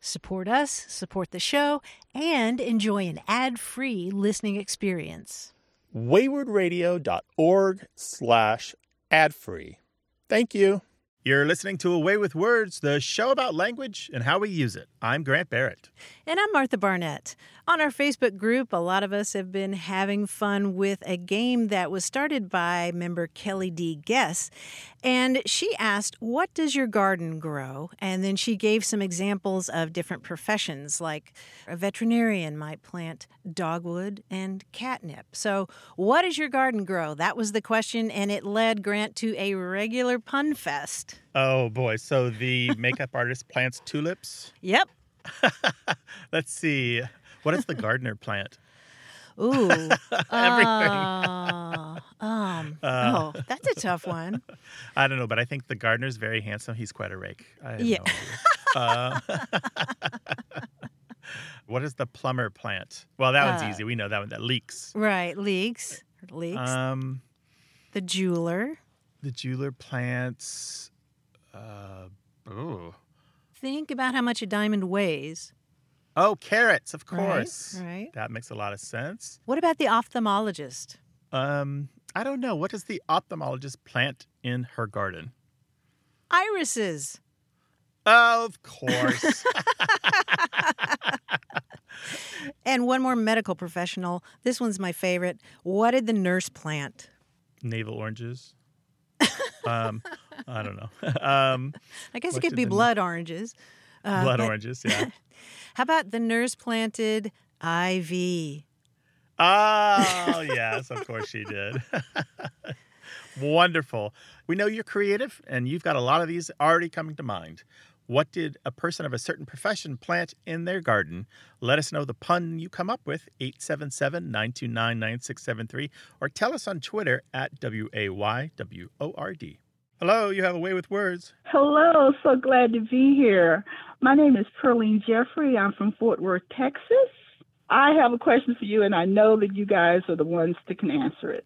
Support us, support the show, and enjoy an ad-free listening experience. waywordradio.org slash ad-free. Thank you. You're listening to A Way with Words, the show about language and how we use it. I'm Grant Barrett. And I'm Martha Barnette. On our Facebook group, a lot of us have been having fun with a game that was started by member Kelly D. Guess. And she asked, What does your garden grow? And then she gave some examples of different professions, like a veterinarian might plant dogwood and catnip. So, what does your garden grow? That was the question, and it led Grant to a regular pun fest. Oh boy. So the makeup artist plants tulips? Yep. Let's see. What is the gardener plant? Ooh. Everything. Uh, um, Uh. oh, that's a tough one. I don't know, but I think the gardener's very handsome. He's quite a rake. Yeah. no. Uh, what is the plumber plant? Well, that one's Uh, easy. We know that one. That leaks. Right. Leaks. Leeks. Um, the jeweler. the jeweler plants. Uh, ooh. Think about how much a diamond weighs. Oh, carrots, of Right, course. right. That makes a lot of sense. What about the ophthalmologist? Um, I don't know. What does the ophthalmologist plant in her garden? Irises. Of course. And one more medical professional. This one's my favorite. What did the nurse plant? Navel oranges. um, I don't know. um, I guess it could be blood oranges. Uh, blood but oranges, yeah. How about the nurse planted IV? Oh, yes, of course she did. Wonderful. We know you're creative and you've got a lot of these already coming to mind. What did a person of a certain profession plant in their garden? Let us know the pun you come up with, 877 929 9673, or tell us on Twitter at W A Y W O R D. Hello, you have a way with words. Hello, so glad to be here. My name is Perlene Jeffrey. I'm from Fort Worth, Texas. I have a question for you, and I know that you guys are the ones that can answer it.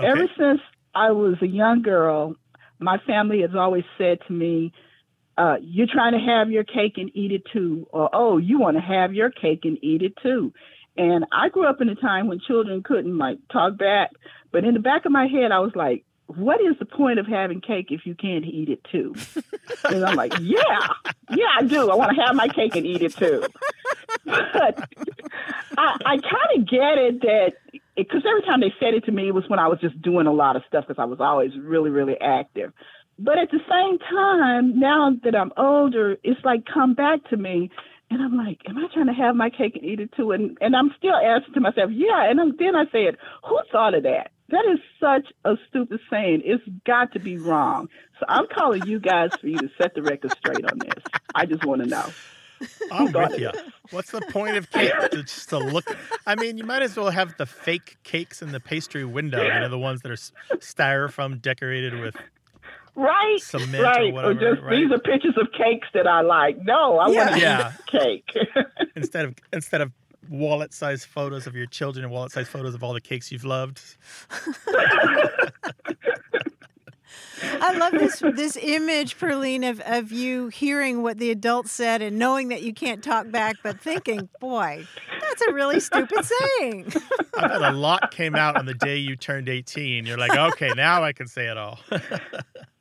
Okay. Ever since I was a young girl, my family has always said to me, uh, You're trying to have your cake and eat it too, or Oh, you want to have your cake and eat it too. And I grew up in a time when children couldn't like talk back, but in the back of my head, I was like, what is the point of having cake if you can't eat it too? and I'm like, yeah, yeah, I do. I want to have my cake and eat it too. But I, I kind of get it that because every time they said it to me, it was when I was just doing a lot of stuff because I was always really, really active. But at the same time, now that I'm older, it's like come back to me. And I'm like, am I trying to have my cake and eat it too? And and I'm still asking to myself, yeah. And I'm, then I said, who thought of that? That is such a stupid saying. It's got to be wrong. So I'm calling you guys for you to set the record straight on this. I just want to know. I'm with you. What's the point of cake? To just to look. I mean, you might as well have the fake cakes in the pastry window. You know, the ones that are styrofoam decorated with Right? cement right. or whatever. just right? these are pictures of cakes that I like. No, I want to Yeah. eat cake. instead of instead of wallet-sized photos of your children and wallet-sized photos of all the cakes you've loved. I love this this image, Perlene, of, of you hearing what the adults said and knowing that you can't talk back, but thinking, boy, that's a really stupid saying. I bet a lot came out on the day you turned 18. You're like, okay, now I can say it all.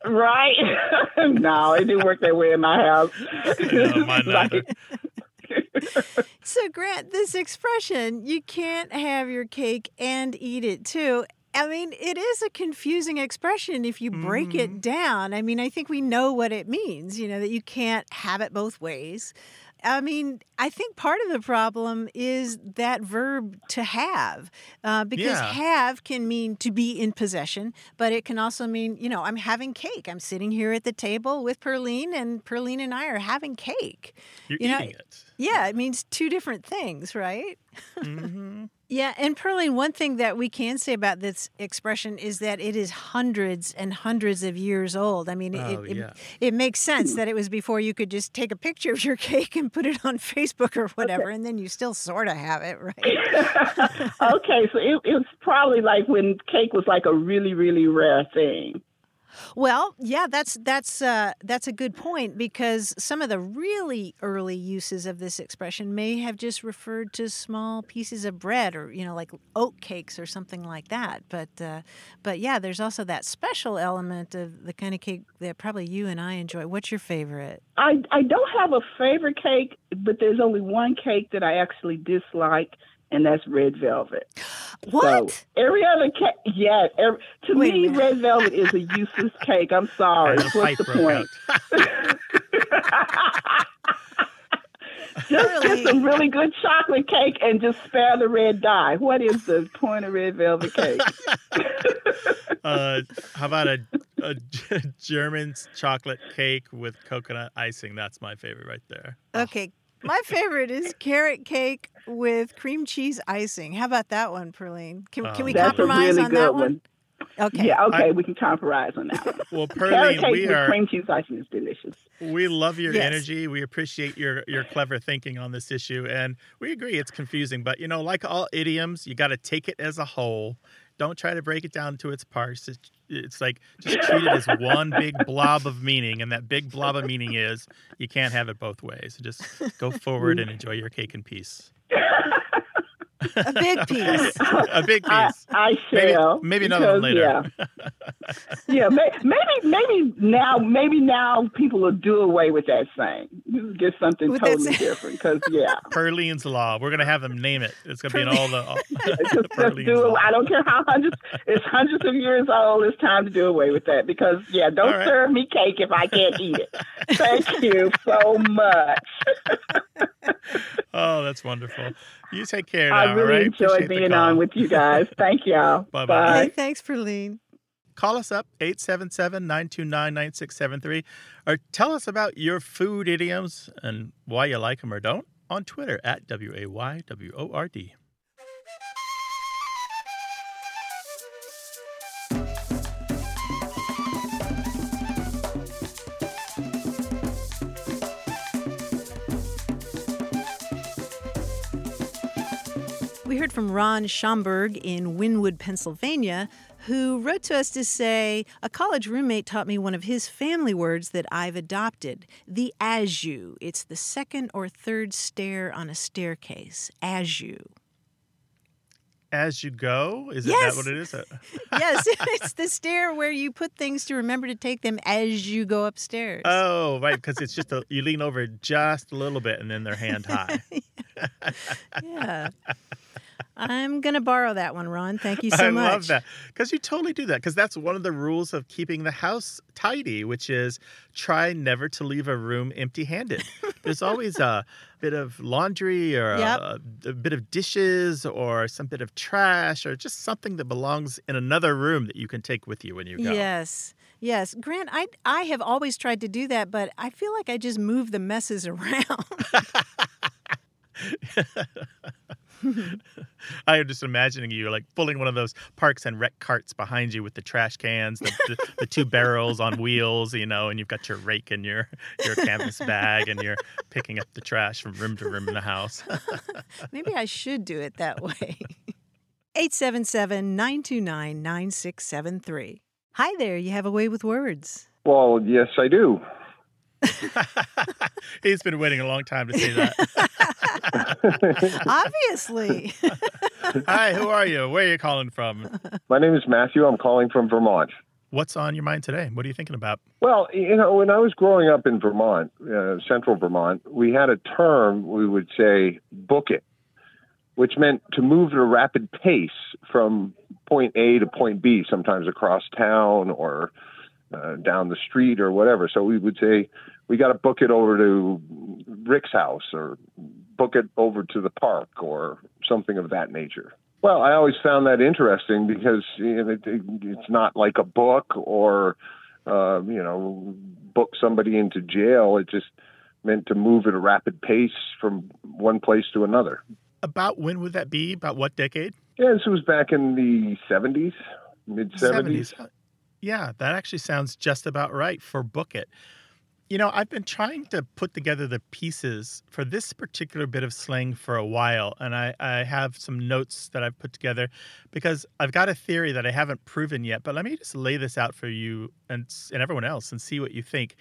right? no, it didn't work that way in my house. No, mine neither. So, Grant, this expression, you can't have your cake and eat it too. I mean, it is a confusing expression if you break Mhm. it down. I mean, I think we know what it means, you know, that you can't have it both ways. I mean, I think part of the problem is that verb to have, uh, because Yeah. have can mean to be in possession, but it can also mean, you know, I'm having cake. I'm sitting here at the table with Perline, and Perline and I are having cake. You're You know, eating it. Yeah, it means two different things, right? hmm Yeah, and Perline, one thing that we can say about this expression is that it is hundreds and hundreds of years old. I mean, it, Oh, it, yeah. it makes sense hmm. that it was before you could just take a picture of your cake and put it on Facebook or whatever, and then you still sort of have it, right? okay, so it, it was probably like when cake was like a really, really rare thing. Well, yeah, that's that's uh, that's a good point because some of the really early uses of this expression may have just referred to small pieces of bread or you know like oat cakes or something like that. But uh, but yeah, there's also that special element of the kind of cake that probably you and I enjoy. What's your favorite? I, I don't have a favorite cake, but there's only one cake that I actually dislike, and that's red velvet. What? So every other cake, yeah. Every, to Wait me, red velvet is a useless cake. I'm sorry. And What's the point? out. Just get some really good chocolate cake and just spare the red dye. What is the point of red velvet cake? uh, how about a, a German chocolate cake with coconut icing? That's my favorite right there. Okay. My favorite is carrot cake with cream cheese icing. How about that one, Perline? Can, can um, we. That's a compromise really on good that one. one? Okay. Yeah, okay, I- we can compromise on that one. Well, Carrot Perline, cake we with are cream cheese icing is delicious. we love your Yes. energy. We appreciate your your clever thinking on this issue, and we agree it's confusing. But you know, like all idioms, you got to take it as a whole. Don't try to break it down to its parts. It's, it's like just treat it as one big blob of meaning, and that big blob of meaning is you can't have it both ways. Just go forward and enjoy your cake in peace. A big piece. a big piece. I Maybe- shall. maybe another one because, later. Yeah, yeah may, maybe maybe now maybe now people will do away with that saying. Get something With totally different. Because yeah, Perline's Law. We're gonna have them name it. It's gonna be in all the. All, just, just do it. Law. I don't care how hundreds. It's hundreds of years old. It's time to do away with that because yeah, don't All right. serve me cake if I can't eat it. Thank you so much. Oh, that's wonderful. You take care now. I really all right? enjoyed Appreciate being on with you guys. Thank y'all. Bye-bye. Bye. Hey, thanks, Perline. Call us up 877-929-9673 or tell us about your food idioms and why you like them or don't on Twitter at W-A-Y-W-O-R-D. We heard from Ron Schomburg in Wynnewood, Pennsylvania, who wrote to us to say a college roommate taught me one of his family words that I've adopted the as you. It's the second or third stair on a staircase. As you. As you go, is Yes. that what it is? Yes, it's the stair where you put things to remember to take them as you go upstairs. Oh, right, because it's just a, you lean over just a little bit and then they're hand high. yeah. I'm going to borrow that one, Ron. Thank you so I much. I love that because you totally do that because that's one of the rules of keeping the house tidy, which is try never to leave a room empty-handed. There's always a bit of laundry or a- Yep. a, a bit of dishes or some bit of trash or just something that belongs in another room that you can take with you when you go. Yes. Yes, Grant, I I have always tried to do that, but I feel like I just move the messes around. I am just imagining you like pulling one of those parks and rec carts behind you with the trash cans, the, the, the two barrels on wheels, you know, and you've got your rake and your your canvas bag, and you're picking up the trash from room to room in the house. Maybe I should do it that way. 877 929 9673. Hi there, you have a way with words. Well, yes, I do. He's been waiting a long time to say that. Obviously. Hi, who are you? Where are you calling from? My name is Matthew. I'm calling from Vermont. What's on your mind today? What are you thinking about? Well, you know, when I was growing up in Vermont, uh, central Vermont, we had a term we would say book it, which meant to move at a rapid pace from point A to point B, sometimes across town or uh, down the street or whatever. So we would say, we got to book it over to Rick's house or book it over to the park or something of that nature. Well, I always found that interesting because you know, it, it's not like a book or, uh, you know, book somebody into jail. It just meant to move at a rapid pace from one place to another. About when would that be? About what decade? Yeah, this was back in the 70s, mid 70s. Yeah, that actually sounds just about right for Book It. You know, I've been trying to put together the pieces for this particular bit of slang for a while, and I, I have some notes that I've put together because I've got a theory that I haven't proven yet. But let me just lay this out for you and, and everyone else and see what you think.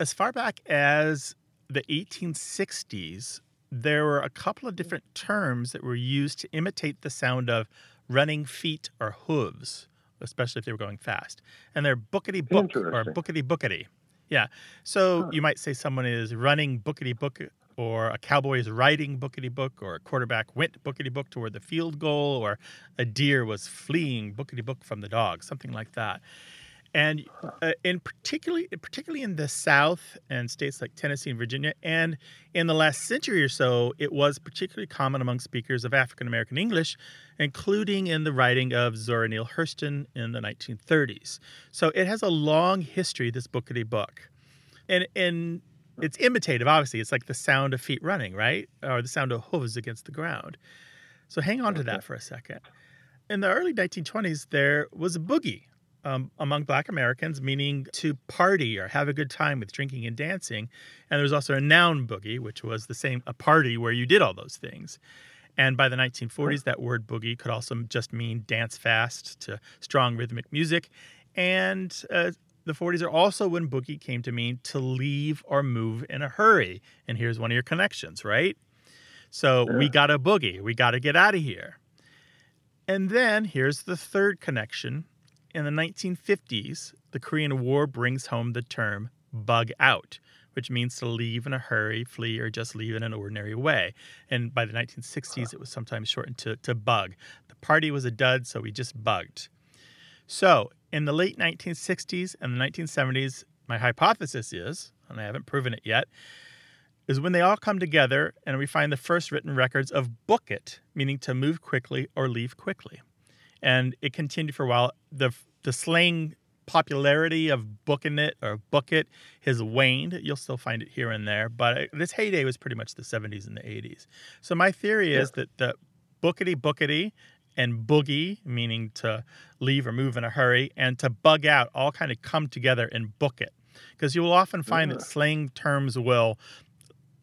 As far back as the 1860s, there were a couple of different terms that were used to imitate the sound of running feet or hooves, especially if they were going fast. And they're bookety book or bookety bookety. Yeah. So huh. you might say someone is running bookety book, or a cowboy is riding bookity book, or a quarterback went bookety book toward the field goal, or a deer was fleeing bookety book from the dog, something like that. And uh, in particularly, particularly in the South and states like Tennessee and Virginia, and in the last century or so, it was particularly common among speakers of African American English, including in the writing of Zora Neale Hurston in the 1930s. So it has a long history. This bookity book, and and it's imitative. Obviously, it's like the sound of feet running, right, or the sound of hooves against the ground. So hang on to that for a second. In the early 1920s, there was a boogie um, among Black Americans, meaning to party or have a good time with drinking and dancing. And there was also a noun boogie, which was the same a party where you did all those things. And by the 1940s, that word boogie could also just mean dance fast to strong rhythmic music. And uh, the 40s are also when boogie came to mean to leave or move in a hurry. And here's one of your connections, right? So yeah. we got a boogie. We got to get out of here. And then here's the third connection in the 1950s, the Korean War brings home the term bug out, which means to leave in a hurry, flee, or just leave in an ordinary way. And by the 1960s, it was sometimes shortened to, to bug. The party was a dud, so we just bugged. So, in the late 1960s and the 1970s, my hypothesis is, and I haven't proven it yet, is when they all come together and we find the first written records of book it, meaning to move quickly or leave quickly and it continued for a while. The the slang popularity of booking it or book it has waned. You'll still find it here and there, but this heyday was pretty much the 70s and the 80s. So my theory is yeah. that the bookity bookity and boogie, meaning to leave or move in a hurry, and to bug out all kind of come together and book it. Because you will often find yeah. that ah. slang terms will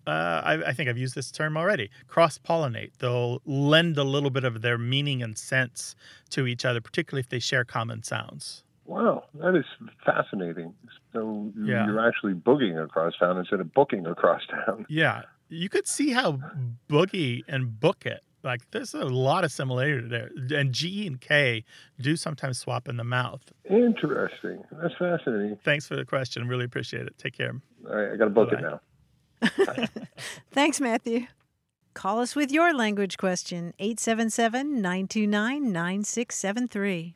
uh, I, I, think I've used this term already cross pollinate. They'll lend a little bit of their meaning and sense to each other, particularly if they share common sounds. Wow, that is fascinating. So yeah. you're actually boogieing across town instead of booking across town. Yeah. You could see how boogie and book it, like there's a lot of similarity there. And G and K do sometimes swap in the mouth. Interesting. That's fascinating. Thanks for the question. Really appreciate it. Take care. All right, I got to book Bye-bye. it now. Thanks, Matthew. Call us with your language question, 877 929 9673.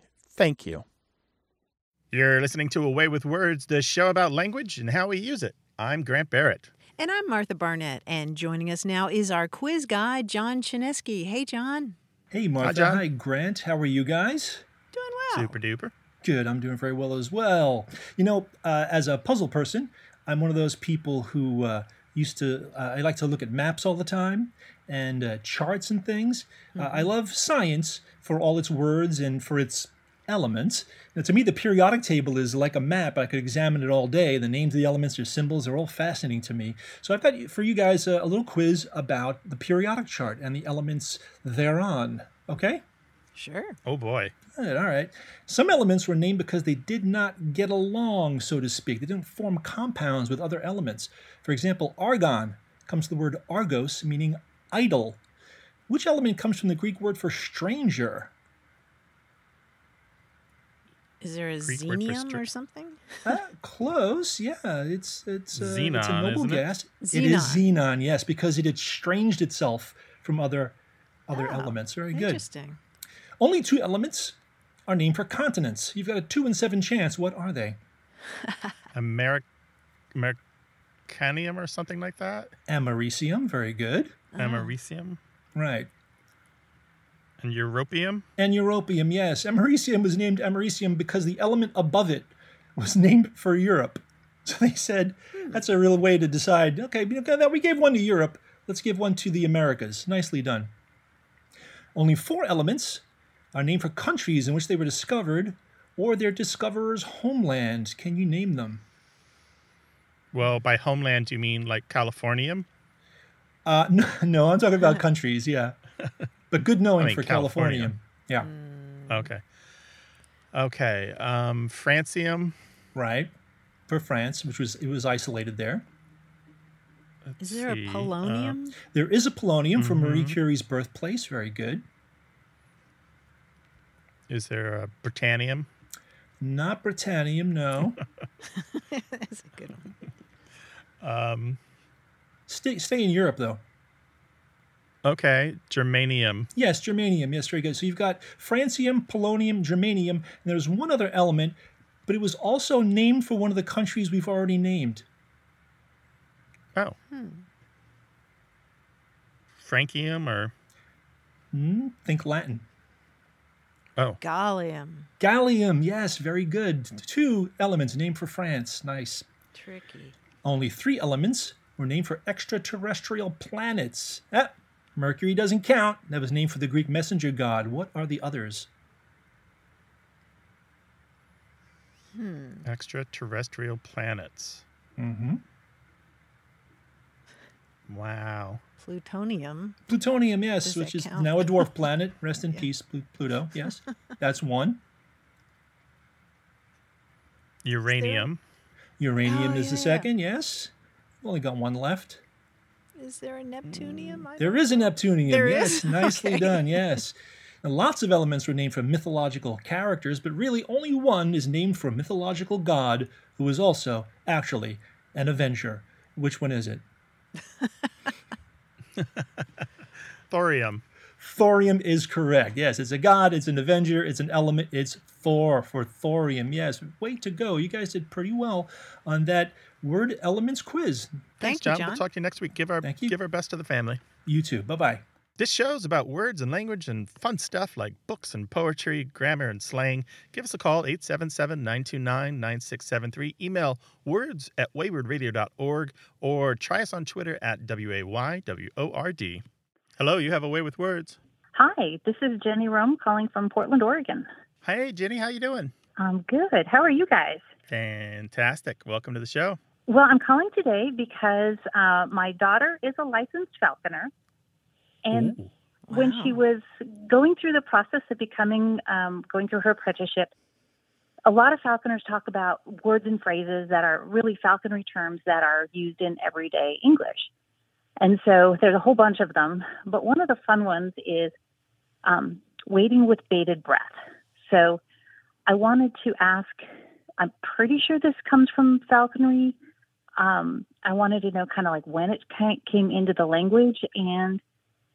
Thank you. You're listening to A Way with Words, the show about language and how we use it. I'm Grant Barrett. And I'm Martha Barnette, and joining us now is our quiz guy, John Chaneski. Hey, John. Hey, Martha. John. Hi, Grant. How are you guys? Doing well. Super duper. Good. I'm doing very well as well. You know, uh, as a puzzle person, I'm one of those people who uh, used to, uh, I like to look at maps all the time and uh, charts and things. Uh, I love science for all its words and for its elements. Now, to me, the periodic table is like a map. I could examine it all day. The names of the elements or symbols are all fascinating to me. So I've got for you guys a, a little quiz about the periodic chart and the elements thereon. Okay? Sure. Oh boy. Good, all right. Some elements were named because they did not get along, so to speak. They didn't form compounds with other elements. For example, argon comes from the word argos, meaning idle. Which element comes from the Greek word for stranger? Is there a Greek xenium or something? Ah, close, yeah. It's it's, uh, it's a Xenon, noble isn't it? guess. It is Xenon. xenon, yes, because it estranged itself from other other Oh, elements. Very good. Interesting. Only two elements are named for continents. You've got a two in seven chance. What are they? Ameri- Americanium or something like that? Americium, very good. Americium? Right. And Europium? And europium, yes. Americium was named Americium because the element above it was named for Europe. So they said that's a real way to decide. Okay, we gave one to Europe. Let's give one to the Americas. Nicely done. Only four elements are named for countries in which they were discovered or their discoverer's homeland. Can you name them? Well, by homeland, you mean like Californium? Uh, no, no, I'm talking about countries. Yeah, but good knowing I mean, for California. California. Yeah, Okay. Okay. Um, Francium? right. For France, which was it was isolated there. Is there see, a uh, polonium? There is a polonium from Marie. Curie's birthplace. Very good. Is there a Britannium? Not Britannium, no. That's a good one. Um, stay, stay in Europe, though. Okay. Germanium. Yes, germanium. Yes, very good. So you've got francium, polonium, germanium, and there's one other element, but it was also named for one of the countries we've already named. Oh. Hmm. Francium or. Hmm? Think Latin. Oh. Gallium. Gallium. Yes, very good. Two elements named for France. Nice. Tricky. Only three elements were named for extraterrestrial planets. Ah, Mercury doesn't count. That was named for the Greek messenger god. What are the others? Extraterrestrial planets. Mm-hmm. Wow. Plutonium. Plutonium, yes, Does which is count? now a dwarf planet. Rest in peace, Plu- Pluto. Yes, that's one. Uranium. Uranium Oh, is the yeah, yeah. second. Yes, We've only got one left. Is there a Neptunium? Mm, I There is a Neptunium. There yes, is? nicely Okay. done. Yes. And lots of elements were named for mythological characters, but really only one is named for a mythological god who is also actually an Avenger. Which one is it? Thorium. Thorium is correct. Yes, it's a god, it's an Avenger, it's an element, it's Thor for thorium. Yes, way to go. You guys did pretty well on that word elements quiz. Thank John. you, John. We'll talk to you next week. Give our Thank you. give our best to the family. You too. Bye bye. This show's about words and language and fun stuff like books and poetry, grammar and slang. Give us a call, 877-929-9673. Email words at waywordradio.org or try us on Twitter at W-A-Y-W-O-R-D. Hello, you have a way with words. Hi, this is Jenny Rome calling from Portland, Oregon. Hey, Jenny, how you doing? I'm good. How are you guys? Fantastic. Welcome to the show. Well, I'm calling today because uh, my daughter is a licensed falconer. And Ooh. when she was going through the process of becoming, um, going through her apprenticeship, a lot of falconers talk about words and phrases that are really falconry terms that are used in everyday English. And so there's a whole bunch of them, but one of the fun ones is um, waiting with bated breath. So I wanted to ask. I'm pretty sure this comes from falconry. Um, I wanted to know kind of like when it came into the language and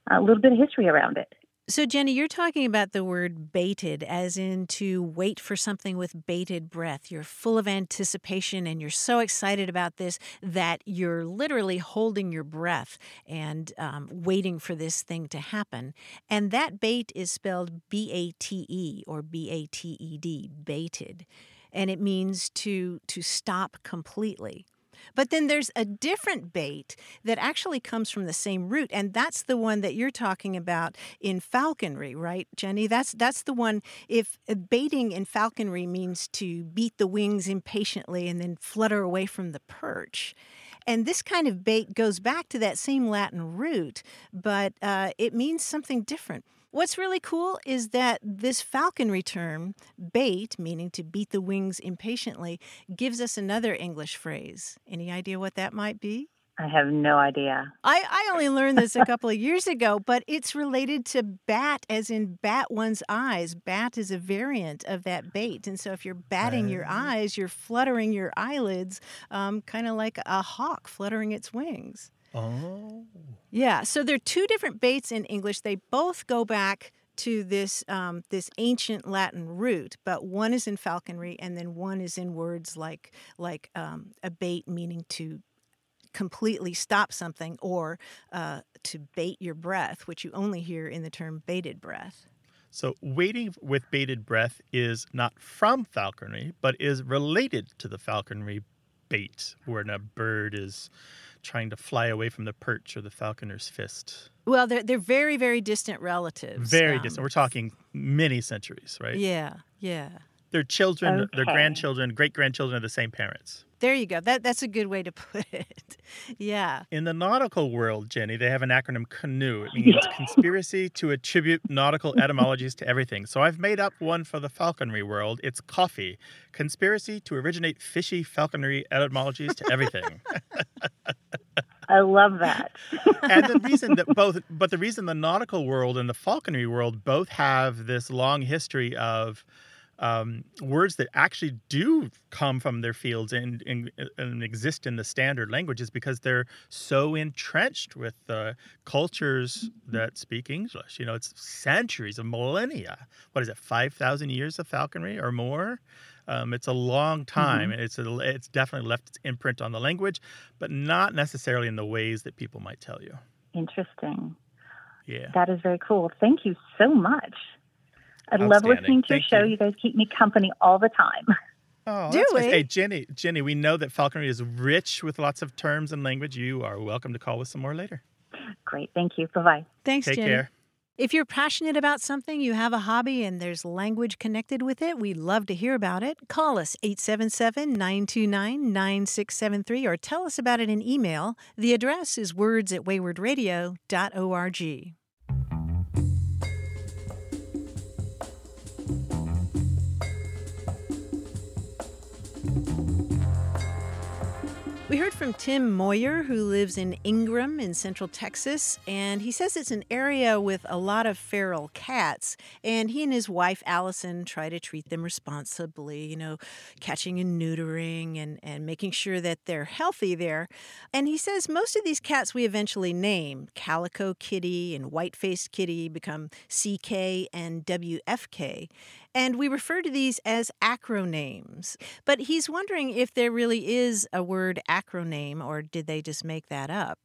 a little bit of history around it. So, Jenny, you're talking about the word baited, as in to wait for something with bated breath. You're full of anticipation and you're so excited about this that you're literally holding your breath and um, waiting for this thing to happen. And that bait is spelled B A T E or B A T E D, baited. And it means to, to stop completely. But then there's a different bait that actually comes from the same root, and that's the one that you're talking about in falconry, right, Jenny? That's that's the one. If uh, baiting in falconry means to beat the wings impatiently and then flutter away from the perch. And this kind of bait goes back to that same Latin root, but uh, it means something different. What's really cool is that this falconry term, bait, meaning to beat the wings impatiently, gives us another English phrase. Any idea what that might be? I have no idea. I, I only learned this a couple of years ago, but it's related to bat, as in bat one's eyes. Bat is a variant of that bait. And so if you're batting your eyes, you're fluttering your eyelids, um, kind of like a hawk fluttering its wings. Oh. Yeah. So there are two different baits in English. They both go back to this um, this ancient Latin root, but one is in falconry, and then one is in words like like um, a bait, meaning to completely stop something, or uh, to bait your breath, which you only hear in the term bated breath. So, waiting with bated breath is not from falconry, but is related to the falconry bait, when a bird is trying to fly away from the perch or the falconer's fist. Well, they're they're very very distant relatives. Very um, distant. We're talking many centuries, right? Yeah, yeah. Their children, their grandchildren, great grandchildren of the same parents. There you go. That that's a good way to put it. Yeah. In the nautical world, Jenny, they have an acronym CANOE. It means conspiracy to attribute nautical etymologies to everything. So I've made up one for the falconry world. It's coffee. Conspiracy to originate fishy falconry etymologies to everything. I love that. and the reason that both, but the reason the nautical world and the falconry world both have this long history of um, words that actually do come from their fields and, and, and exist in the standard languages because they're so entrenched with the cultures that speak English. You know, it's centuries of millennia. What is it, 5,000 years of falconry or more? Um, it's a long time, and it's a, it's definitely left its imprint on the language, but not necessarily in the ways that people might tell you. Interesting. Yeah. That is very cool. Thank you so much. I love listening to your Thank show. you. You. guys keep me company all the time. Oh, Do that's nice. Hey, Jenny, Jenny, we know that falconry is rich with lots of terms and language. You are welcome to call with some more later. Great. Thank you. Bye bye. Thanks, Take Jenny. care. If you're passionate about something, you have a hobby, and there's language connected with it, we'd love to hear about it. Call us 877 929 9673 or tell us about it in email. The address is words at waywordradio.org. We heard from Tim Moyer, who lives in Ingram in central Texas, and he says it's an area with a lot of feral cats. And he and his wife, Allison, try to treat them responsibly, you know, catching and neutering and, and making sure that they're healthy there. And he says most of these cats we eventually name Calico Kitty and White Faced Kitty become CK and WFK. And we refer to these as acronames. But he's wondering if there really is a word acroname or did they just make that up?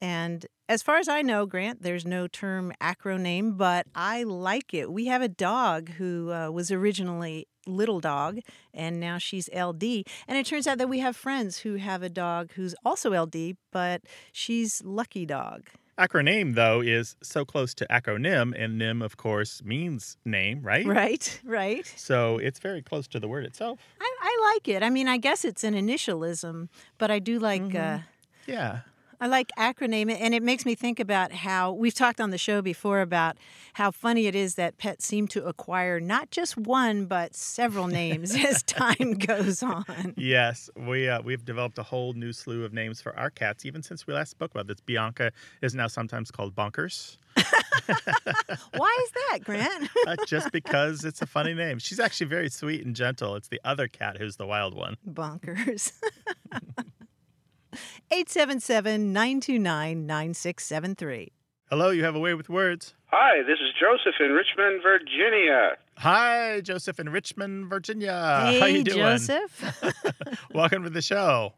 And as far as I know, Grant, there's no term acroname, but I like it. We have a dog who uh, was originally Little Dog, and now she's LD. And it turns out that we have friends who have a dog who's also LD, but she's Lucky Dog. Acroname, though, is so close to acronym, and nym, of course, means name, right? Right, right. So it's very close to the word itself. I, I like it. I mean, I guess it's an initialism, but I do like. Uh, Yeah. I like acronym, and it makes me think about how we've talked on the show before about how funny it is that pets seem to acquire not just one but several names as time goes on. Yes, we uh, we've developed a whole new slew of names for our cats. Even since we last spoke about this, Bianca is now sometimes called Bonkers. Why is that, Grant? Uh, just because it's a funny name. She's actually very sweet and gentle. It's the other cat who's the wild one. Bonkers. 877 929 9673. Hello, you have a way with words. Hi, this is Joseph in Richmond, Virginia. Hi, Joseph in Richmond, Virginia. hey, How you doing? Joseph. Welcome to the show.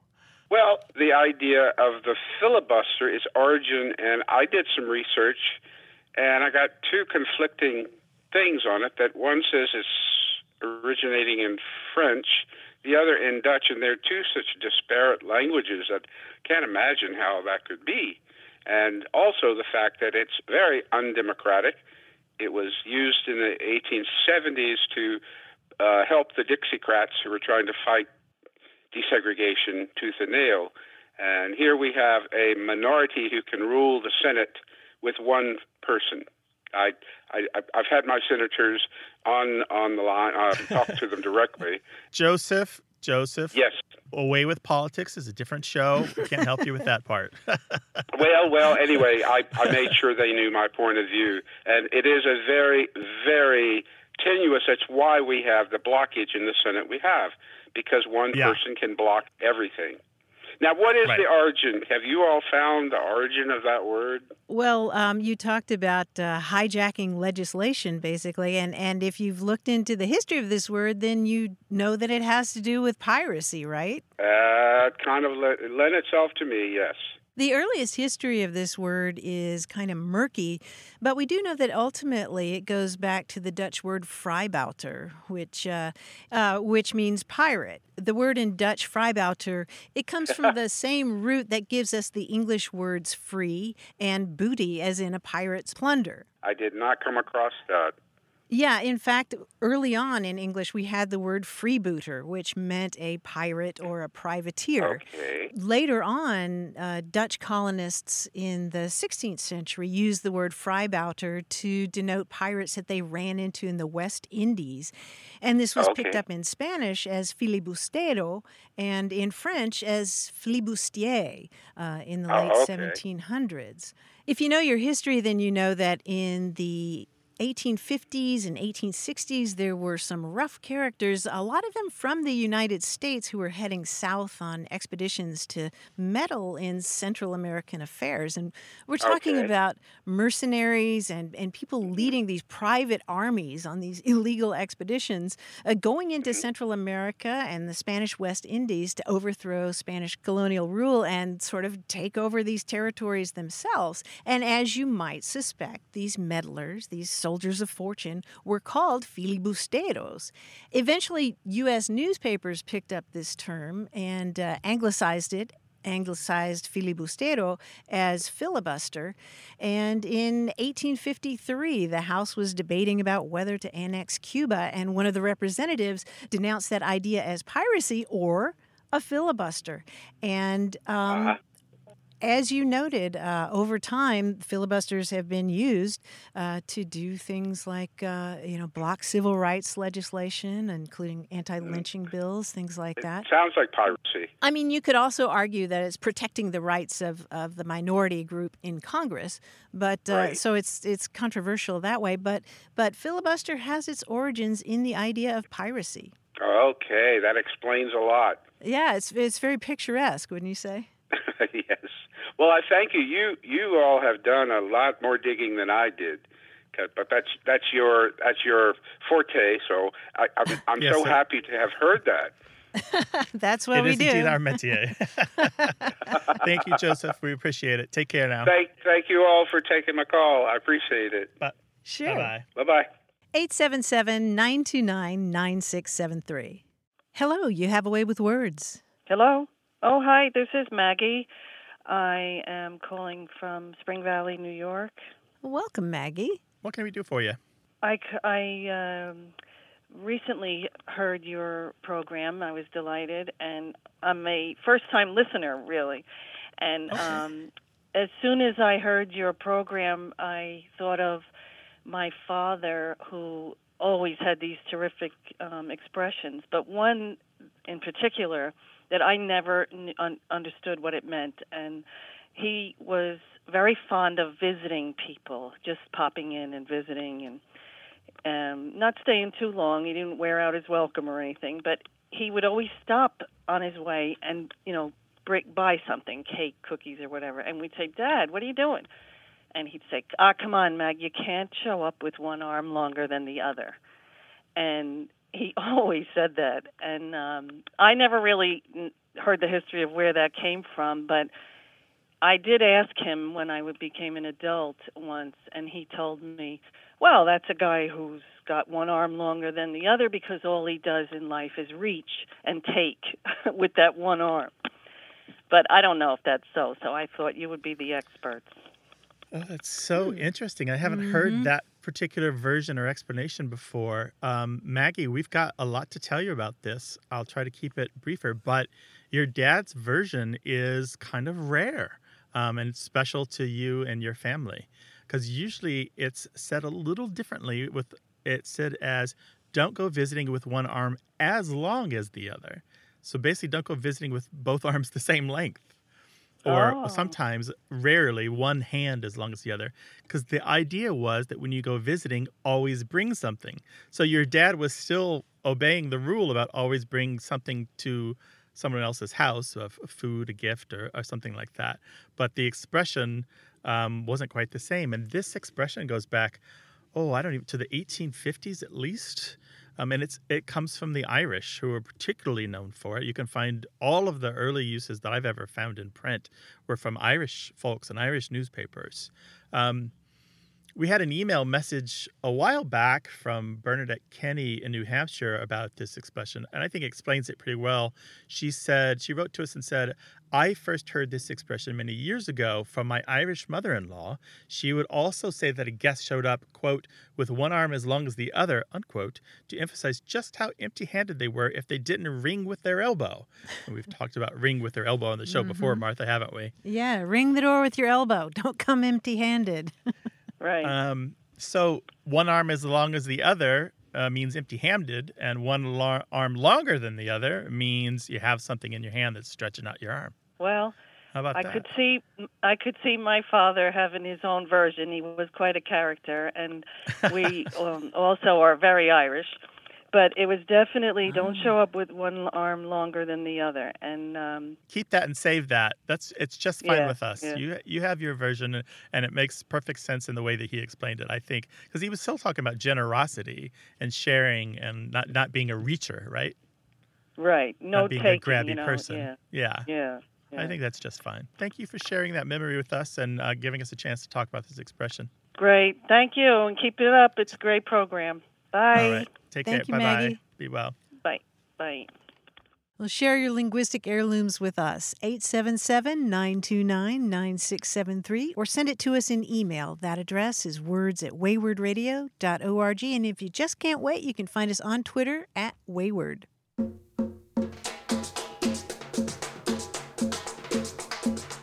Well, the idea of the filibuster is origin, and I did some research, and I got two conflicting things on it. That one says it's originating in French, the other in Dutch, and they're two such disparate languages that can't imagine how that could be. And also the fact that it's very undemocratic. It was used in the 1870s to uh, help the Dixiecrats who were trying to fight desegregation tooth and nail. And here we have a minority who can rule the Senate with one person. I, I I've had my senators on on the line. Uh, I've talked to them directly. Joseph, Joseph. Yes. Away with Politics is a different show. We can't help you with that part. Well, well. Anyway, I I made sure they knew my point of view, and it is a very very tenuous. That's why we have the blockage in the Senate we have, because one Yeah. person can block everything. Now, what is Right. the origin? Have you all found the origin of that word? Well, um, you talked about uh, hijacking legislation, basically, and and if you've looked into the history of this word, then you know that it has to do with piracy, right? Uh, kind of le- lent itself to me, yes. The earliest history of this word is kind of murky, but we do know that ultimately it goes back to the Dutch word vrijbuiter, which uh, uh, which means pirate. The word in Dutch vrijbuiter it comes from the same root that gives us the English words free and booty, as in a pirate's plunder. I did not come across that. Yeah, in fact, early on in English, we had the word freebooter, which meant a pirate or a privateer. Okay. Later on, uh, Dutch colonists in the 16th century used the word vrijbuiter to denote pirates that they ran into in the West Indies. And this was picked up in Spanish as filibustero and in French as flibustier uh, in the Oh, late okay. 1700s. If you know your history, then you know that in the 1850s and 1860s, there were some rough characters, a lot of them from the United States, who were heading south on expeditions to meddle in Central American affairs. And we're talking Okay. about mercenaries and, and people leading these private armies on these illegal expeditions, uh, going into Central America and the Spanish West Indies to overthrow Spanish colonial rule and sort of take over these territories themselves. And as you might suspect, these meddlers, these soldiers of fortune, were called filibusteros. Eventually, U.S. newspapers picked up this term and uh, anglicized it anglicized filibustero as filibuster. And in 1853, the House was debating about whether to annex Cuba, and one of the representatives denounced that idea as piracy or a filibuster. And um, Uh-huh. As you noted, uh, over time, filibusters have been used uh, to do things like, uh, you know, block civil rights legislation, including anti-lynching bills, things like that. It Sounds like piracy. I mean, you could also argue that it's protecting the rights of, of the minority group in Congress, but uh, Right. so it's it's controversial that way. But but filibuster has its origins in the idea of piracy. Okay, that explains a lot. Yeah, it's it's very picturesque, wouldn't you say? yes. Well, I thank you. You you all have done a lot more digging than I did, But that's that's your that's your forte. So I, I'm, I'm Yes, so sir. happy to have heard that. That's what It we is do. indeed our métier. Thank you, Joseph. We appreciate it. Take care now. Thank thank you all for taking my call. I appreciate it. sure. Bye bye. Bye bye. 877 929 9673. Hello, you have a way with words. Hello. Oh, hi. This is Maggie. I am calling from Spring Valley, New York. Welcome, Maggie. What can we do for you? I um, recently heard your program. I was delighted, and I'm a first-time listener, really. And um, as soon as I heard your program, I thought of my father, who always had these terrific um, expressions, but one in particular that I never un- understood what it meant, and he was very fond of visiting people, just popping in and visiting and um, not staying too long. He didn't wear out his welcome or anything, but he would always stop on his way and you know buy something, cake, cookies, or whatever. And we'd say, Dad, what are you doing? And he'd say, Ah, come on, Mag, you can't show up with one arm longer than the other. And he always said that. And um, I never really heard the history of where that came from, but I did ask him when I became an adult once, and he told me, well, that's a guy who's got one arm longer than the other because all he does in life is reach and take with that one arm. But I don't know if that's so, so I thought you would be the experts. Oh, that's so Hmm. interesting. I haven't Mhm. heard that particular version or explanation before. Um, Maggie, we've got a lot to tell you about this. I'll try to keep it briefer, but your dad's version is kind of rare um, and special to you and your family because usually it's said a little differently with it said as don't go visiting with one arm as long as the other. So basically, don't go visiting with both arms the same length or Oh. sometimes rarely one hand as long as the other because the idea was that when you go visiting always bring something. So your dad was still obeying the rule about always bring something to someone else's house of food a gift or, or something like that. But the expression um, wasn't quite the same. And this expression goes back oh i don't even to the 1850s at least um, and it's it comes from the Irish, who are particularly known for it. You can find all of the early uses that I've ever found in print were from Irish folks and Irish newspapers. Um, we had an email message a while back from Bernadette Kenny in New Hampshire about this expression, and I think it explains it pretty well. She said, she wrote to us and said, I first heard this expression many years ago from my Irish mother in law. She would also say that a guest showed up, quote, with one arm as long as the other, unquote, to emphasize just how empty handed they were if they didn't ring with their elbow. And we've talked about ring with their elbow on the show before, mm-hmm. Martha, haven't we? Yeah, ring the door with your elbow. Don't come empty handed. Right. Um, so one arm as long as the other uh, means empty-handed, and one lar- arm longer than the other means you have something in your hand that's stretching out your arm. well, How about I that? could see I could see my father having his own version. He was quite a character, and we um, also are very Irish. But it was definitely don't Ah. show up with one arm longer than the other. And um, Keep that and save that. That's it's just fine Yeah, with us. yeah. You you have your version, and it makes perfect sense in the way that he explained it. I think because he was still talking about generosity and sharing and not not being a reacher, right? right, no not being taking. a grabby you know, person. Yeah, yeah. yeah. yeah. I think that's just fine. Thank you for sharing that memory with us and uh, giving us a chance to talk about this expression. Great. Thank you, and keep it up. It's a great program. Bye. All right. Take Thank care. Bye bye. Be well. Bye. Bye. Well, share your linguistic heirlooms with us, 877 929 9673, or send it to us in email. That address is words at waywordradio.org. And if you just can't wait, you can find us on Twitter at Wayword.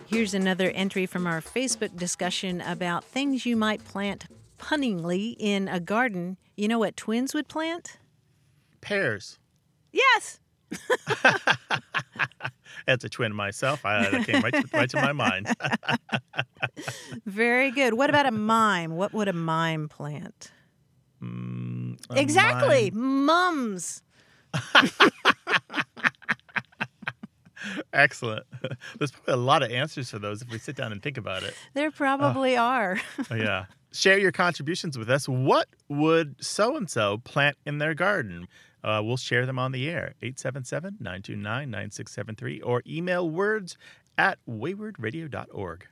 Here's another entry from our Facebook discussion about things you might plant punningly in a garden. You know what twins would plant? Pears. Yes. As a twin myself, I, that came right to, right to my mind. Very good. What about a mime? What would a mime plant? Mm, a exactly. mime. Mums. Excellent. There's probably a lot of answers for those if we sit down and think about it. There probably are. Oh, yeah. Share your contributions with us. What would so and so plant in their garden? Uh, we'll share them on the air. 877 929 9673 or email words at waywordradio.org.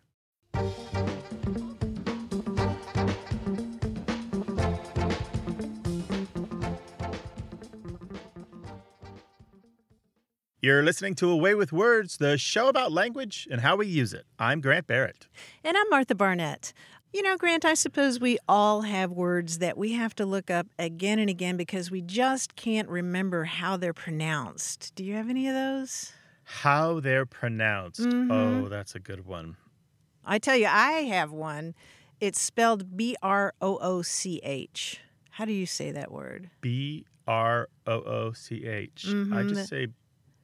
You're listening to A Way with Words, the show about language and how we use it. I'm Grant Barrett. And I'm Martha Barnette. You know, Grant, I suppose we all have words that we have to look up again and again because we just can't remember how they're pronounced. Do you have any of those? How they're pronounced. Mhm. Oh, that's a good one. I tell you, I have one. It's spelled B R O O C H. How do you say that word? B R O O C H. I Mhm, just say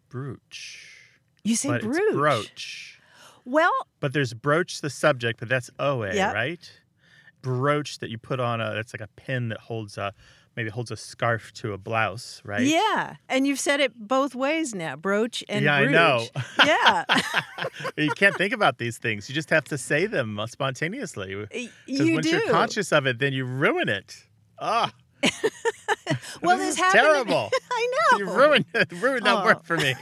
brooch. You say brooch. Brooch. Well, But there's broach the subject, but that's OA, Yep. right? Brooch that you put on a that's like a pin that holds a maybe holds a scarf to a blouse, right? yeah. And you've said it both ways now brooch and Yeah, I know. Yeah. you can't think about these things. You just have to say them spontaneously. You once do. you're conscious of it, then you ruin it. Ah, well, this this is happened. terrible. I know. you ruined ruined that Oh. word for me.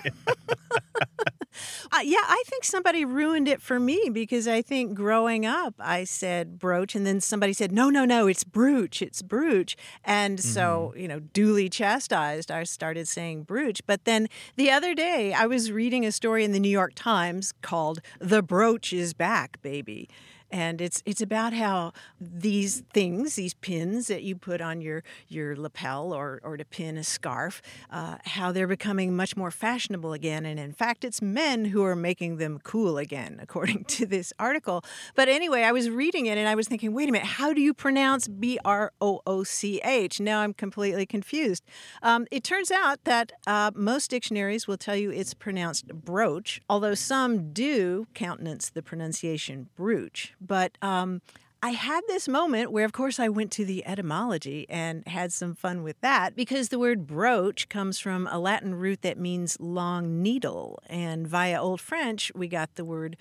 Uh, yeah, I think somebody ruined it for me because I think growing up I said brooch and then somebody said, no, no, no, it's brooch, it's brooch. And so, Mm-hmm. you know, duly chastised, I started saying brooch. But then the other day I was reading a story in the New York Times called The Brooch is Back, Baby. And it's it's about how these things, these pins that you put on your your lapel or or to pin a scarf, uh, how they're becoming much more fashionable again. And in fact, it's men who are making them cool again, according to this article. But anyway, I was reading it and I was thinking, wait a minute, how do you pronounce B R O O C H? Now I'm completely confused. Um, it turns out that uh, most dictionaries will tell you it's pronounced brooch, although some do countenance the pronunciation brooch. But um, I had this moment where, of course, I went to the etymology and had some fun with that because the word brooch comes from a Latin root that means long needle. And via Old French, we got the word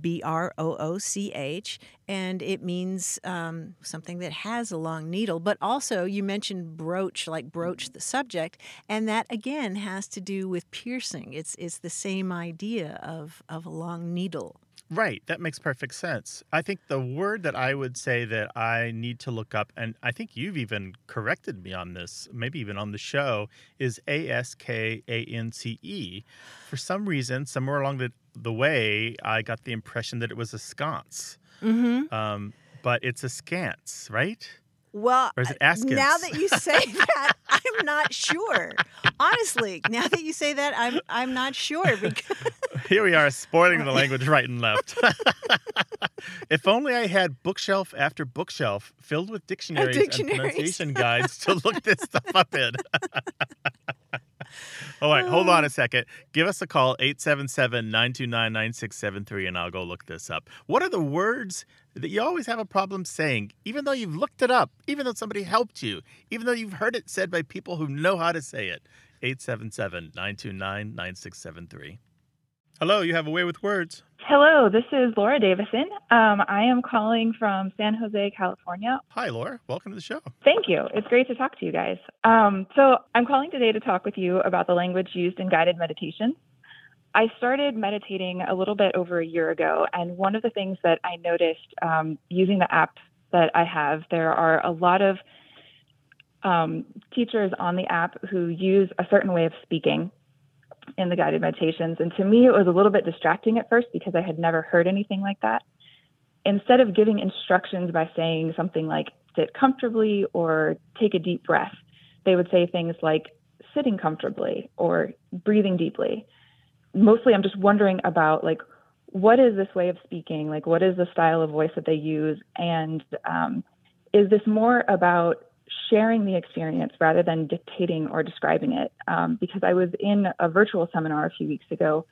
B R O O C H, and it means um, something that has a long needle. But also, you mentioned brooch, like broach the subject, and that again has to do with piercing. It's it's the same idea of of a long needle. Right, that makes perfect sense. I think the word that I would say that I need to look up, and I think you've even corrected me on this, maybe even on the show, is A S K A N C E. For some reason, somewhere along the, the way, I got the impression that it was a sconce, Mm-hmm. um, but it's a scance, right? Well, Or is it uh, now that you say that, I'm not sure. Honestly, now that you say that, I'm I'm not sure because Here we are, spoiling the language right and left. if only I had bookshelf after bookshelf filled with dictionaries, dictionaries. and pronunciation guides to look this stuff up in. All right, hold on a second. Give us a call, 877 929 9673, and I'll go look this up. What are the words that you always have a problem saying, even though you've looked it up, even though somebody helped you, even though you've heard it said by people who know how to say it? 877 929 9673. Hello, you have a way with words. Hello, this is Laura Davison. Um, I am calling from San Jose, California. Hi, Laura. Welcome to the show. Thank you. It's great to talk to you guys. Um, so, I'm calling today to talk with you about the language used in guided meditation. I started meditating a little bit over a year ago, and one of the things that I noticed um, using the app that I have, there are a lot of um, teachers on the app who use a certain way of speaking in the guided meditations. And to me, it was a little bit distracting at first because I had never heard anything like that. Instead of giving instructions by saying something like sit comfortably or take a deep breath, they would say things like sitting comfortably or breathing deeply. Mostly, I'm just wondering about like, what is this way of speaking? Like, what is the style of voice that they use? And um, is this more about sharing the experience rather than dictating or describing it. Um, because I was in a virtual seminar a few weeks ago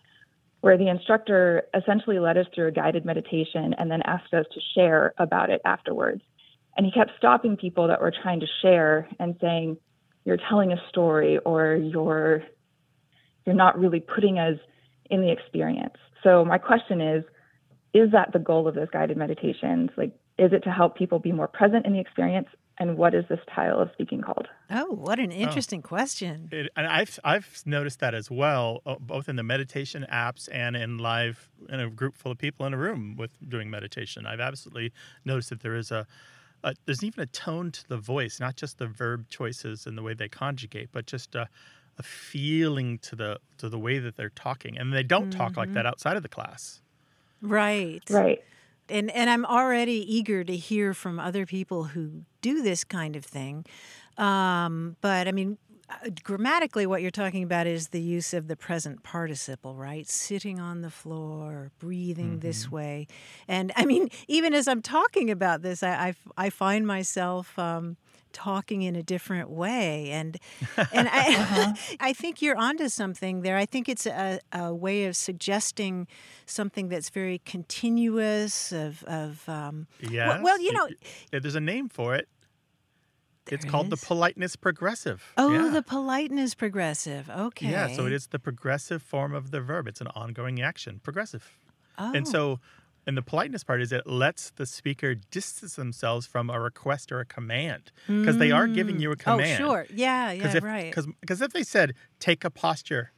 where the instructor essentially led us through a guided meditation and then asked us to share about it afterwards. And he kept stopping people that were trying to share and saying, "You're telling a story, or you're you're not really putting us in the experience." So my question is, is that the goal of those guided meditations? Like, is it to help people be more present in the experience? And what is this style of speaking called? Oh, what an interesting question. It, and I've I've noticed that as well, uh, both in the meditation apps and in live in a group full of people in a room with doing meditation. I've absolutely noticed that there is a, a there's even a tone to the voice, not just the verb choices and the way they conjugate, but just a, a feeling to the to the way that they're talking, and they don't talk like that outside of the class. Right. Right. And and I'm already eager to hear from other people who do this kind of thing. Um, but I mean, uh, grammatically, what you're talking about is the use of the present participle, right? Sitting on the floor, breathing this way, and I mean, even as I'm talking about this, I I, I find myself. Um, talking in a different way. And and I uh-huh. I think you're onto something there. I think it's a, a way of suggesting something that's very continuous. Of of um, yeah. Well, well, you know, there's a name for it. It's called is? the politeness progressive. Oh, yeah. the politeness progressive. Okay. Yeah, so it is the progressive form of the verb. It's an ongoing action, progressive. Oh. And so, and the politeness part is it lets the speaker distance themselves from a request or a command because mm. they are giving you a mm. oh, command. Oh, sure. Yeah, yeah, if, right. Because if they said, take a posture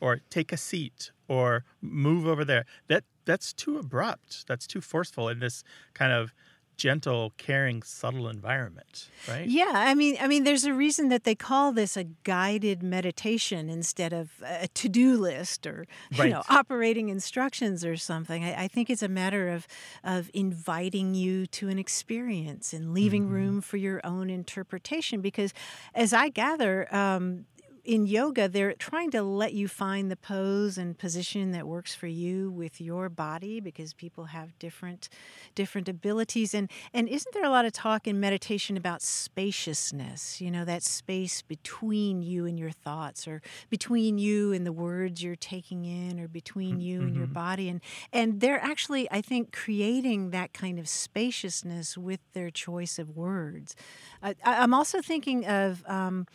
or take a seat or move over there, that that's too abrupt. That's too forceful in this kind of gentle, caring, subtle environment, right? Yeah, I mean, I mean, there's a reason that they call this a guided meditation instead of a to-do list or right. you know operating instructions or something. I, I, think it's a matter of of inviting you to an experience and leaving mm-hmm. room for your own interpretation. Because, as I gather, um, in yoga, they're trying to let you find the pose and position that works for you with your body because people have different different abilities. And and isn't there a lot of talk in meditation about spaciousness? You know, that space between you and your thoughts, or between you and the words you're taking in, or between you mm-hmm. and your mm-hmm. body. And and they're actually, I think, creating that kind of spaciousness with their choice of words. I, am also thinking of, um,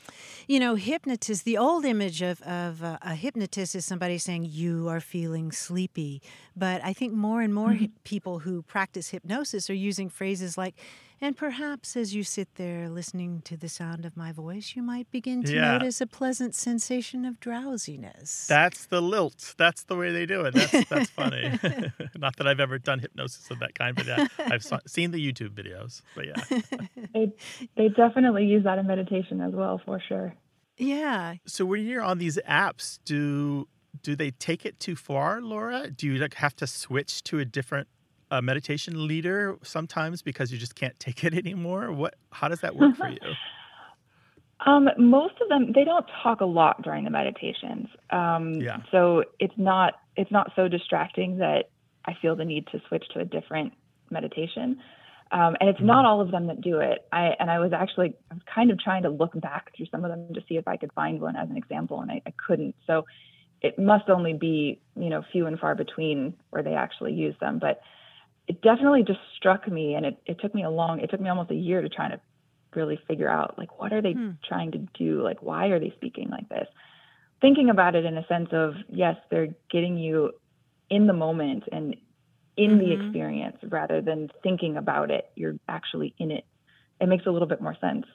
you know, hypnotism the old image of, of uh, a hypnotist is somebody saying, You are feeling sleepy. But I think more and more mm-hmm. people who practice hypnosis are using phrases like, and perhaps as you sit there listening to the sound of my voice, you might begin to yeah. notice a pleasant sensation of drowsiness. That's the lilt. That's the way they do it. That's, that's funny. Not that I've ever done hypnosis of that kind, but yeah, I've saw, seen the YouTube videos. But yeah. they, they definitely use that in meditation as well, for sure. Yeah. So when you're on these apps, do do they take it too far, Laura? Do you like have to switch to a different uh, meditation leader sometimes because you just can't take it anymore? What? How does that work for you? Um, most of them they don't talk a lot during the meditations. Um, yeah. So it's not it's not so distracting that I feel the need to switch to a different meditation. Um, and it's mm-hmm. not all of them that do it. I and I was actually I was kind of trying to look back through some of them to see if I could find one as an example, and I, I couldn't. So it must only be you know few and far between where they actually use them. But it definitely just struck me, and it, it took me a long it took me almost a year to try to really figure out like what are they hmm. trying to do? Like why are they speaking like this? Thinking about it in a sense of yes, they're getting you in the moment and in mm-hmm. the experience rather than thinking about it. You're actually in it. It makes a little bit more sense.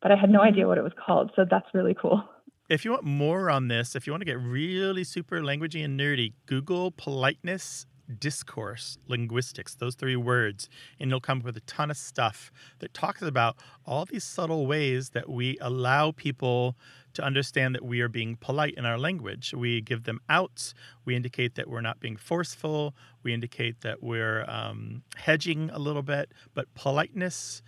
But I had no mm-hmm. idea what it was called, so that's really cool. If you want more on this, if you want to get really super languagey and nerdy, Google politeness discourse linguistics, those three words, and you'll come up with a ton of stuff that talks about all these subtle ways that we allow people to understand that we are being polite in our language. We give them outs. We indicate that we're not being forceful. We indicate that we're um, hedging a little bit. But politeness,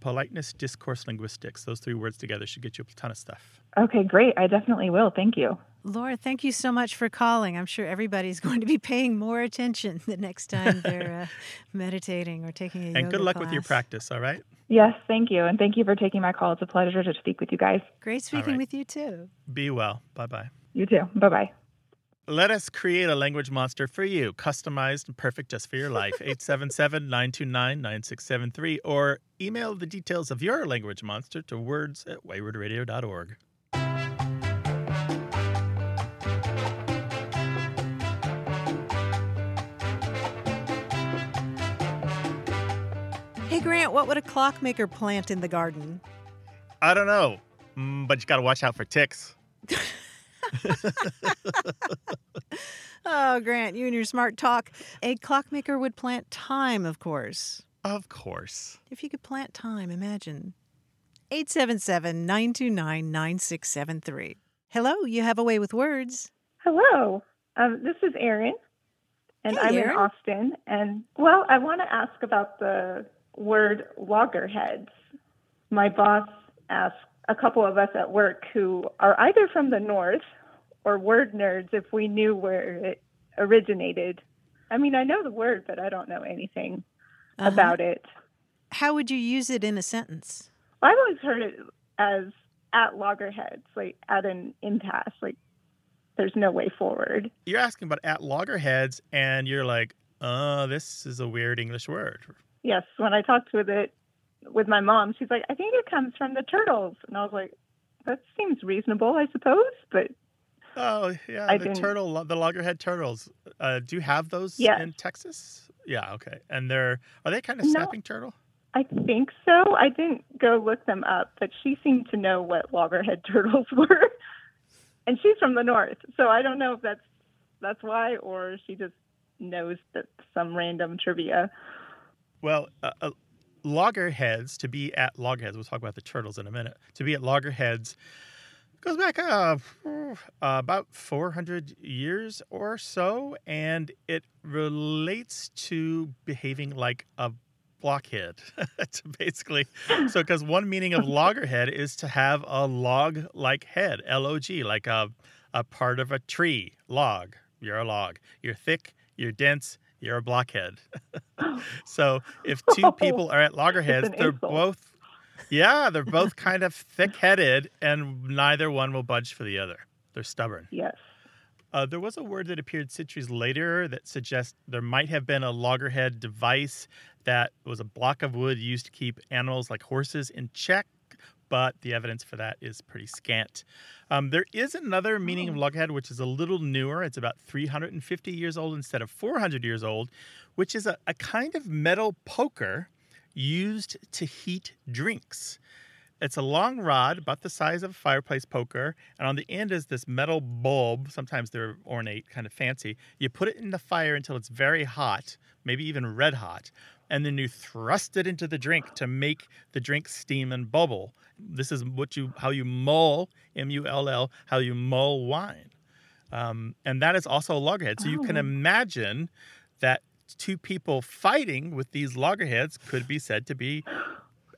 politeness, discourse, linguistics, those three words together should get you a ton of stuff. Okay, great. I definitely will. Thank you. Laura, thank you so much for calling. I'm sure everybody's going to be paying more attention the next time they're uh, meditating or taking a And good luck class. with your practice, all right? Yes, thank you. And thank you for taking my call. It's a pleasure to speak with you guys. Great speaking right. with you too. Be well. Bye bye. You too. Bye bye. Let us create a language monster for you, customized and perfect just for your life. 877 929 9673, or email the details of your language monster to words at waywordradio.org. Grant, what would a clockmaker plant in the garden? I don't know, mm, but you got to watch out for ticks. oh, Grant, you and your smart talk. A clockmaker would plant time, of course. Of course. If you could plant time, imagine. 877 929 9673. Hello, you have a way with words. Hello, um, this is Erin, and hey, I'm Erin. in Austin. And well, I want to ask about the word loggerheads. My boss asked a couple of us at work who are either from the north or word nerds if we knew where it originated. I mean, I know the word, but I don't know anything uh-huh. about it. How would you use it in a sentence? I've always heard it as at loggerheads, like at an impasse, like there's no way forward. You're asking about at loggerheads, and you're like, oh, this is a weird English word. Yes, when I talked with it with my mom, she's like, I think it comes from the turtles. And I was like, that seems reasonable, I suppose. But Oh yeah, I the didn't- turtle, the loggerhead turtles. Uh, do you have those Yes. in Texas? Yeah, okay. And they're are they kind of No. snapping turtle? I think so. I didn't go look them up, but she seemed to know what loggerhead turtles were. and she's from the north, so I don't know if that's that's why or she just knows that some random trivia. Well, uh, uh, loggerheads to be at loggerheads. We'll talk about the turtles in a minute. To be at loggerheads goes back uh, uh, about 400 years or so, and it relates to behaving like a blockhead. Basically, so because one meaning of loggerhead is to have a log-like head, L-O-G, like a a part of a tree, log. You're a log. You're thick. You're dense. You're a blockhead. so if two people are at loggerheads, they're insult. both, yeah, they're both kind of thick-headed, and neither one will budge for the other. They're stubborn. Yes. Uh, there was a word that appeared centuries later that suggests there might have been a loggerhead device that was a block of wood used to keep animals like horses in check, but the evidence for that is pretty scant. Um, there is another meaning of loggerhead, which is a little newer. It's about 350 years old instead of 400 years old, which is a, a kind of metal poker used to heat drinks. It's a long rod about the size of a fireplace poker, and on the end is this metal bulb. Sometimes they're ornate, kind of fancy. You put it in the fire until it's very hot, maybe even red hot, and then you thrust it into the drink to make the drink steam and bubble. This is what you how you mull M U L L how you mull wine, um, and that is also a loggerhead. So you can Oh. imagine that two people fighting with these loggerheads could be said to be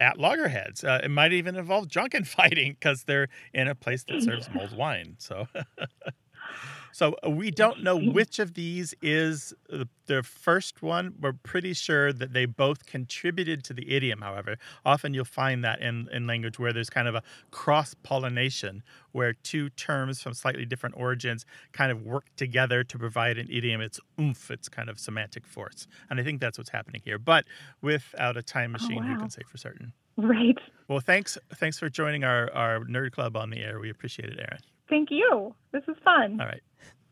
at loggerheads. Uh, it might even involve drunken fighting because they're in a place that serves mulled wine. So, so uh, we don't know which of these is the, the first one. We're pretty sure that they both contributed to the idiom. However, often you'll find that in, in language where there's kind of a cross pollination, where two terms from slightly different origins kind of work together to provide an idiom. It's oomph. It's kind of semantic force, and I think that's what's happening here. But without a time machine, who wow. can say for certain? Right. Well, thanks thanks for joining our, our nerd club on the air. We appreciate it, Erin. Thank you. This is fun. All right.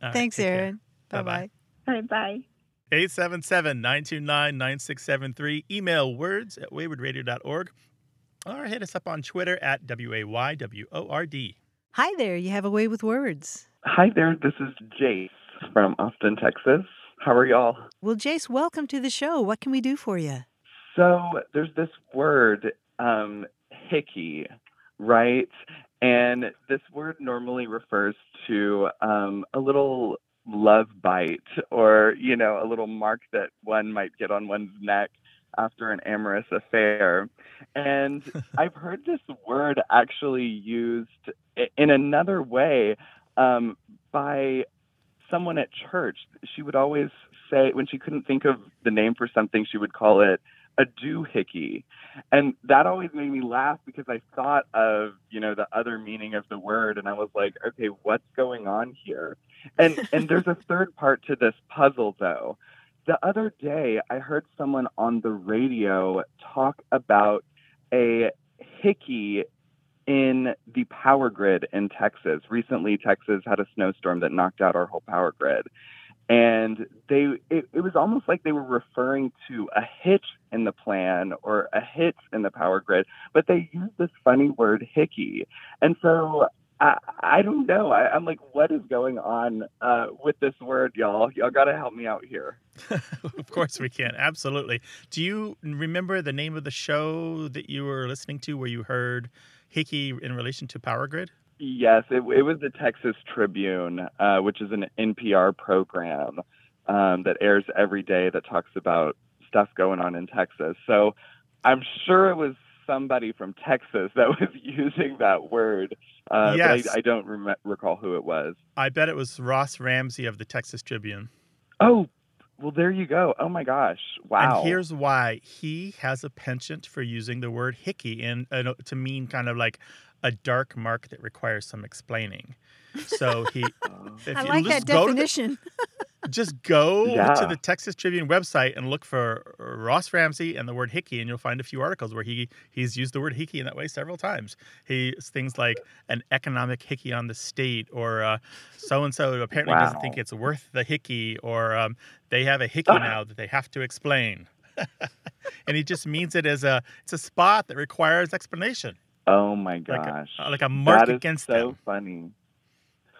All right, Thanks, take care. Erin. Bye Bye-bye. bye. All right, bye. 877-929-9673. Email words at waywordradio.org or hit us up on Twitter at W-A-Y-W-O-R-D. Hi there. You have a way with words. Hi there, this is Jace from Austin, Texas. How are y'all? Well, Jace, welcome to the show. What can we do for you? So there's this word, um, hickey, right? And this word normally refers to um, a little love bite or, you know, a little mark that one might get on one's neck after an amorous affair. And I've heard this word actually used in another way um, by someone at church. She would always say, when she couldn't think of the name for something, she would call it a doohickey. And that always made me laugh because I thought of, you know, the other meaning of the word and I was like, okay, what's going on here? And and there's a third part to this puzzle though. The other day I heard someone on the radio talk about a hickey in the power grid in Texas. Recently Texas had a snowstorm that knocked out our whole power grid and they it, it was almost like they were referring to a hitch in the plan or a hitch in the power grid but they used this funny word hickey and so i i don't know I, i'm like what is going on uh with this word y'all y'all gotta help me out here of course we can. Absolutely. Do you remember the name of the show that you were listening to where you heard Hickey in relation to Power Grid? Yes, it, it was the Texas Tribune, uh, which is an NPR program um, that airs every day that talks about stuff going on in Texas. So I'm sure it was somebody from Texas that was using that word, uh, Yes. I, I don't rem- recall who it was. I bet it was Ross Ramsey of the Texas Tribune. Oh, Well, there you go. Oh my gosh! Wow. And here's why he has a penchant for using the word hickey in uh, to mean kind of like a dark mark that requires some explaining. So he, if I you like just that go to the- just go Yeah. to the Texas Tribune website and look for Ross Ramsey and the word hickey, and you'll find a few articles where he he's used the word hickey in that way several times. He things like an economic hickey on the state, or so and so apparently doesn't think it's worth the hickey, or um, they have a hickey now that they have to explain. and he just means it as a it's a spot that requires explanation, oh my like gosh! a, like a mark that is against so them. funny.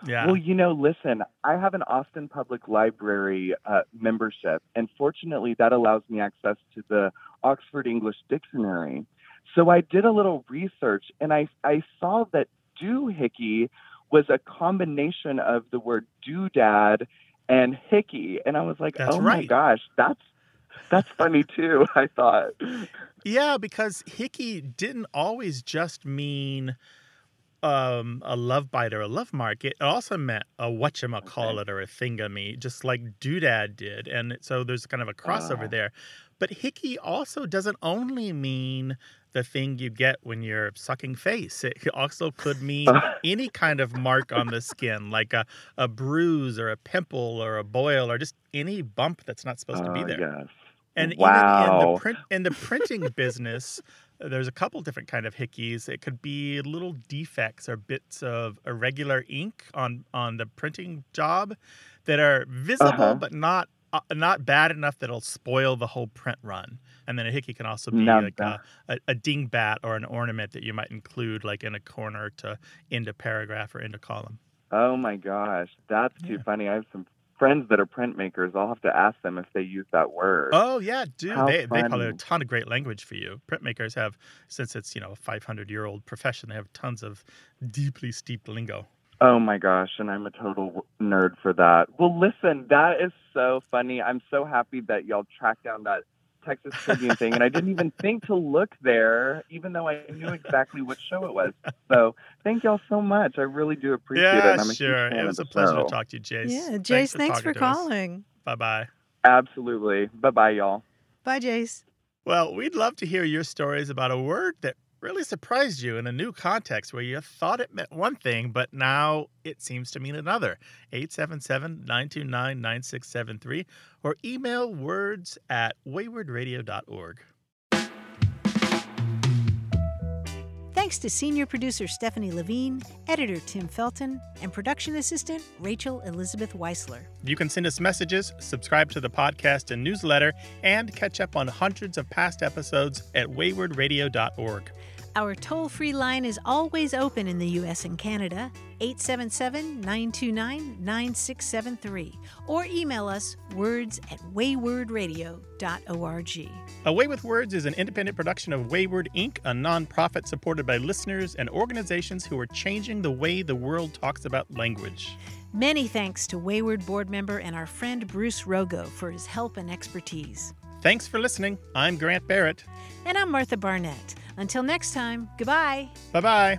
Yeah. Well, you know, listen, I have an Austin Public Library uh, membership, and fortunately, that allows me access to the Oxford English Dictionary. So I did a little research, and I I saw that doohickey was a combination of the word doodad and hickey, and I was like, That's oh my gosh, that's that's funny too. I thought. Yeah, because hickey didn't always just mean um, a love bite or a love mark. It also meant a whatchamacallit or a thingamy, just like doodad did. And so there's kind of a crossover Ah. there. But hickey also doesn't only mean the thing you get when you're sucking face. It also could mean any kind of mark on the skin, like a, a bruise or a pimple or a boil or just any bump that's not supposed to be Oh, there. yes. And even in the print in the printing business, there's a couple different kind of hickeys. It could be little defects or bits of irregular ink on on the printing job that are visible Uh-huh. but not uh, not bad enough that it'll spoil the whole print run. And then a hickey can also be Now like a, a, a dingbat or an ornament that you might include like in a corner to end a paragraph or end a column. Oh my gosh, that's too Yeah. funny. I have some friends that are printmakers. I'll have to ask them if they use that word. Oh yeah, dude. How They, they probably have a ton of great language for you. Printmakers have, since it's you know a 500 year old profession, they have tons of deeply steeped lingo. Oh my gosh, and I'm a total nerd for that. Well, listen, that is so funny. I'm so happy that y'all tracked down that Texas Tribune thing, and I didn't even think to look there, even though I knew exactly what show it was. So, thank y'all so much. I really do appreciate it. yeah, and I'm sure. It was a pleasure show. to talk to you, Jace. Yeah, Jace, thanks for calling. Bye bye. Absolutely. Bye bye, y'all. Bye, Jace. Well, we'd love to hear your stories about a word that really surprised you in a new context where you thought it meant one thing, but now it seems to mean another. 877 929 9673 or email words at waywordradio.org. Thanks to senior producer Stephanie Levine, editor Tim Felton, and production assistant Rachel Elizabeth Weisler. You can send us messages, subscribe to the podcast and newsletter, and catch up on hundreds of past episodes at waywordradio.org. Our toll free line is always open in the U.S. and Canada, 877 929 9673, or email us words at waywordradio.org. Away with Words is an independent production of Wayword Inc., a nonprofit supported by listeners and organizations who are changing the way the world talks about language. Many thanks to Wayword board member and our friend Bruce Rogow for his help and expertise. Thanks for listening. I'm Grant Barrett. And I'm Martha Barnette. Until next time, goodbye. Bye bye.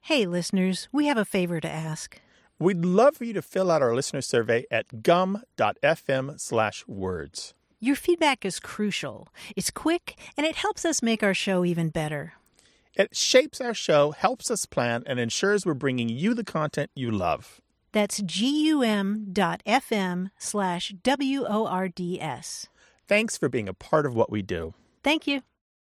Hey, listeners, we have a favor to ask. We'd love for you to fill out our listener survey at gum.fm slash words. Your feedback is crucial. It's quick, and it helps us make our show even better. It shapes our show, helps us plan, and ensures we're bringing you the content you love. That's gum.fm slash W O R D S. Thanks for being a part of what we do. Thank you.